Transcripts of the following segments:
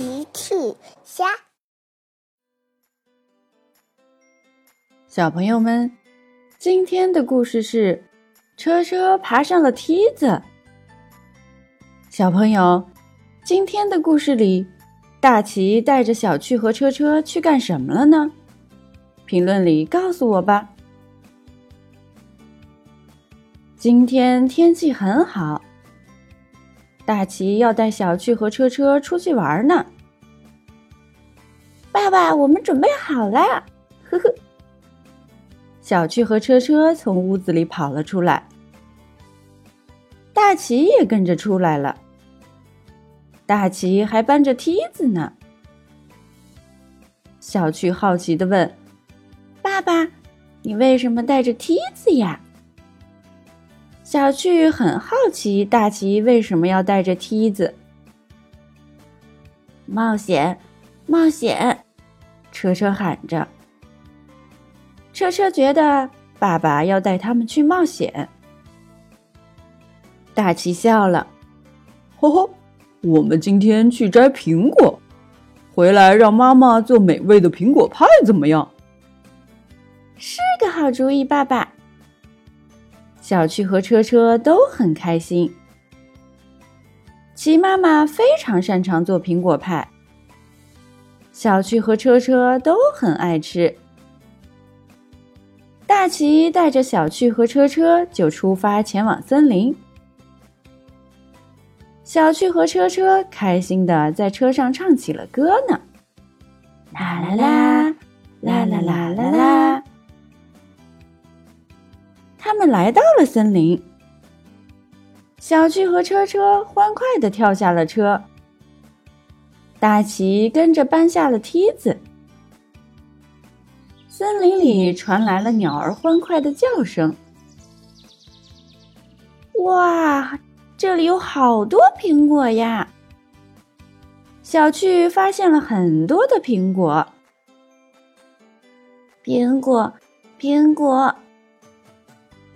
奇趣虾，小朋友们，今天的故事是车车爬上了梯子。小朋友，今天的故事里，大奇带着小趣和车车去干什么了呢？评论里告诉我吧。今天天气很好。大奇要带小趣和车车出去玩呢。爸爸，我们准备好了。呵呵。小趣和车车从屋子里跑了出来，大奇也跟着出来了。大奇还搬着梯子呢。小趣好奇的问：“爸爸，你为什么带着梯子呀？”小趣很好奇，大奇为什么要带着梯子？冒险，冒险！车车喊着。车车觉得爸爸要带他们去冒险。大奇笑了，吼吼，我们今天去摘苹果，回来让妈妈做美味的苹果派，怎么样？是个好主意，爸爸。小趣和车车都很开心。齐妈妈非常擅长做苹果派，小趣和车车都很爱吃。大奇带着小趣和车车就出发前往森林。小趣和车车开心的在车上唱起了歌呢，啦啦啦，啦啦啦啦啦。们来到了森林，小趣和车车欢快的跳下了车，大奇跟着搬下了梯子。森林里传来了鸟儿欢快的叫声。哇，这里有好多苹果呀！小趣发现了很多的苹果，苹果，苹果。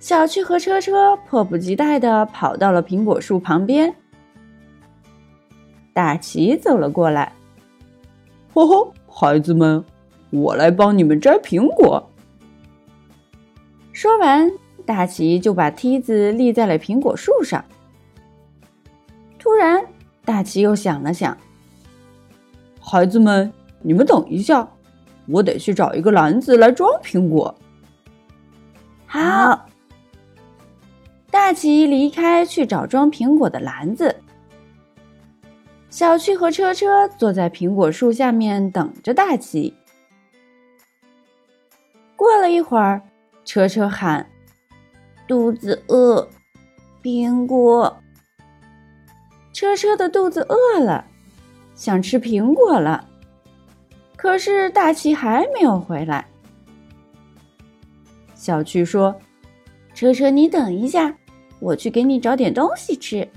小趣和车车迫不及待的跑到了苹果树旁边。大奇走了过来，吼吼，孩子们，我来帮你们摘苹果。说完，大奇就把梯子立在了苹果树上。突然，大奇又想了想，孩子们，你们等一下，我得去找一个篮子来装苹果。好。大奇离开去找装苹果的篮子，小趣和车车坐在苹果树下面等着大奇。过了一会儿，车车喊：“肚子饿，苹果。”车车的肚子饿了，想吃苹果了。可是大奇还没有回来。小趣说：“车车，你等一下。”我去给你找点东西吃。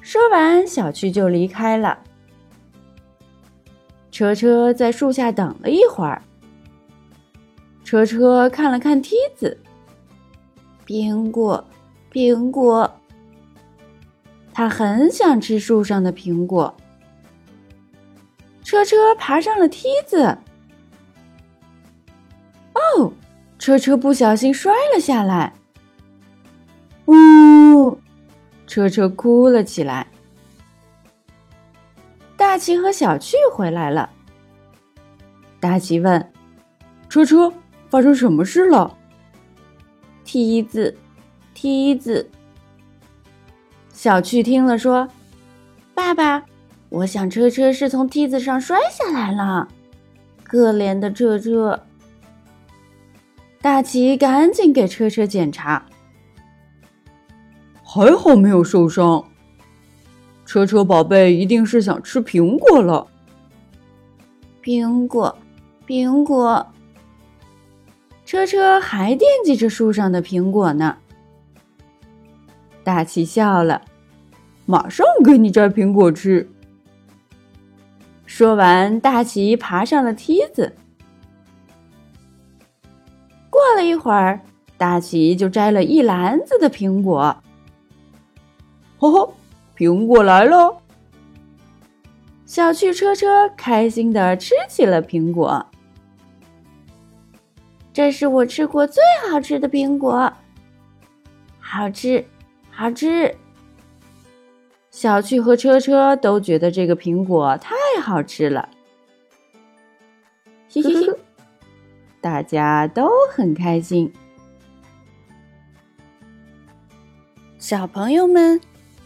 说完，小趣就离开了。车车在树下等了一会儿。车车看了看梯子，苹果，苹果。他很想吃树上的苹果。车车爬上了梯子。哦，车车不小心摔了下来。呜！车车哭了起来。大奇和小趣回来了。大奇问：“车车，发生什么事了？”梯子，梯子。小趣听了说：“爸爸，我想车车是从梯子上摔下来了。可怜的车车。”大奇赶紧给车车检查。还好没有受伤。车车宝贝一定是想吃苹果了。苹果，苹果。车车还惦记着树上的苹果呢。大奇笑了，马上给你摘苹果吃。说完，大奇爬上了梯子。过了一会儿，大奇就摘了一篮子的苹果。呵呵，苹果来了！小趣车车开心的吃起了苹果。这是我吃过最好吃的苹果，好吃，好吃。小趣和车车都觉得这个苹果太好吃了，嘿嘿嘿，大家都很开心。小朋友们，